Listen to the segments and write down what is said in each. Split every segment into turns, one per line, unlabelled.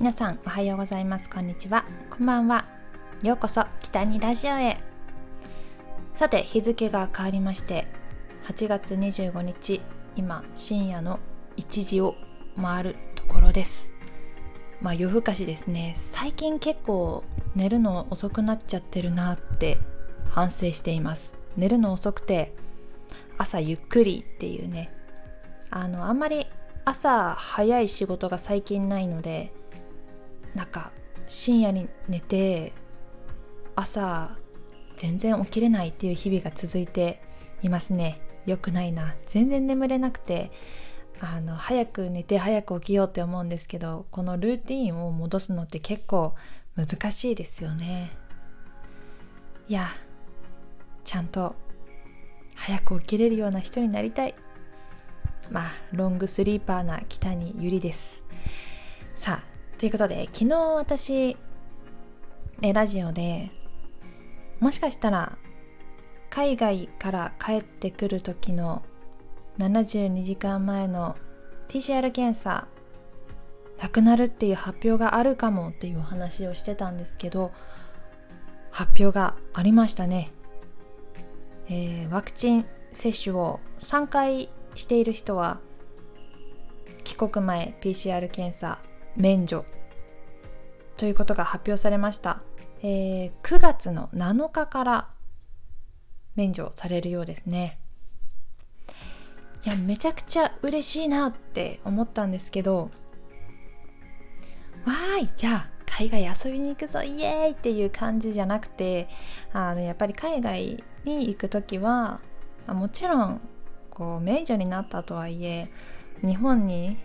皆さんおはようございます。こんにちは。こんばんは。ようこそ北にラジオへ。さて日付が変わりまして8月25日今深夜の1時を回るところです。まあ夜更かしですね。最近結構寝るの遅くなっちゃってるなって反省しています。寝るの遅くて朝ゆっくりっていうね。あのあんまり朝早い仕事が最近ないのでなんか深夜に寝て朝全然起きれないっていう日々が続いていますね。良くないな。全然眠れなくてあの早く寝て早く起きようって思うんですけどこのルーティンを戻すのって結構難しいですよね。いやちゃんと早く起きれるような人になりたい。まあロングスリーパーな北にゆりです。さあということで昨日私えラジオでもしかしたら海外から帰ってくる時の72時間前の PCR 検査なくなるっていう発表があるかもっていう話をしてたんですけど発表がありましたね、えー、ワクチン接種を3回している人は帰国前 PCR 検査免除。ということが発表されました、えー、9月の7日から免除されるようですね。いやめちゃくちゃ嬉しいなって思ったんですけどわーいじゃあ海外遊びに行くぞイエーイっていう感じじゃなくてあのやっぱり海外に行く時はもちろんこう免除になったとはいえ日本に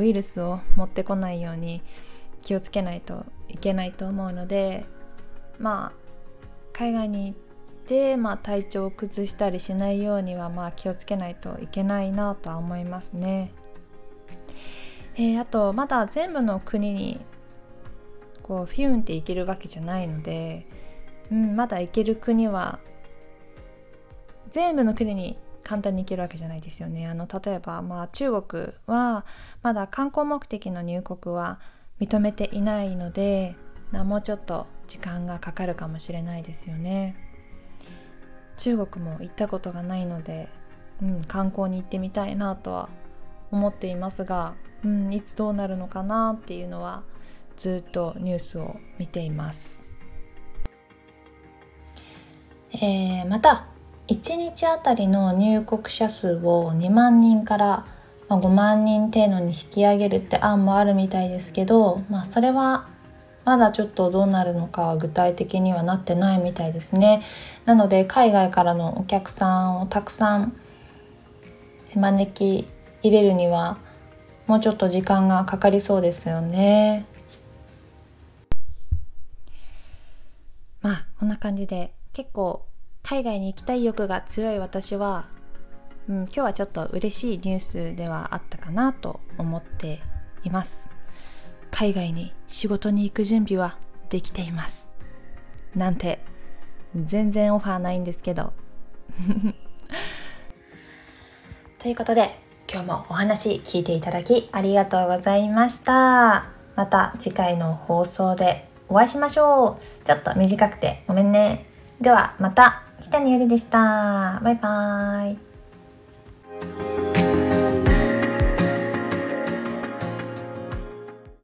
ウイルスを持ってこないように気をつけないといけないと思うのでまあ海外に行って、まあ、体調を崩したりしないようにはまあ気をつけないといけないなとは思いますね。えー、あとまだ全部の国にこうフィュンって行けるわけじゃないので、うん、まだ行ける国は全部の国に簡単に行けるわけじゃないですよね。あの例えば、まあ、中国はまだ観光目的の入国は認めていないのでもうちょっと時間がかかるかもしれないですよね。中国も行ったことがないので、うん、観光に行ってみたいなとは思っていますが、うん、いつどうなるのかなっていうのはずっとニュースを見ています。えー、また1日あたりの入国者数を2万人から5万人程度に引き上げるって案もあるみたいですけど、まあ、それはまだちょっとどうなるのかは具体的にはなってないみたいですね。なので海外からのお客さんをたくさん招き入れるにはもうちょっと時間がかかりそうですよね。まあこんな感じで結構海外に行きたい欲が強い私は、うん、今日はちょっと嬉しいニュースではあったかなと思っています。海外に仕事に行く準備はできています。なんて全然オファーないんですけど。ということで今日もお話聞いていただきありがとうございました。また次回の放送でお会いしましょう。ちょっと短くてごめんね。ではまた。北にゆりでした。バイバーイ。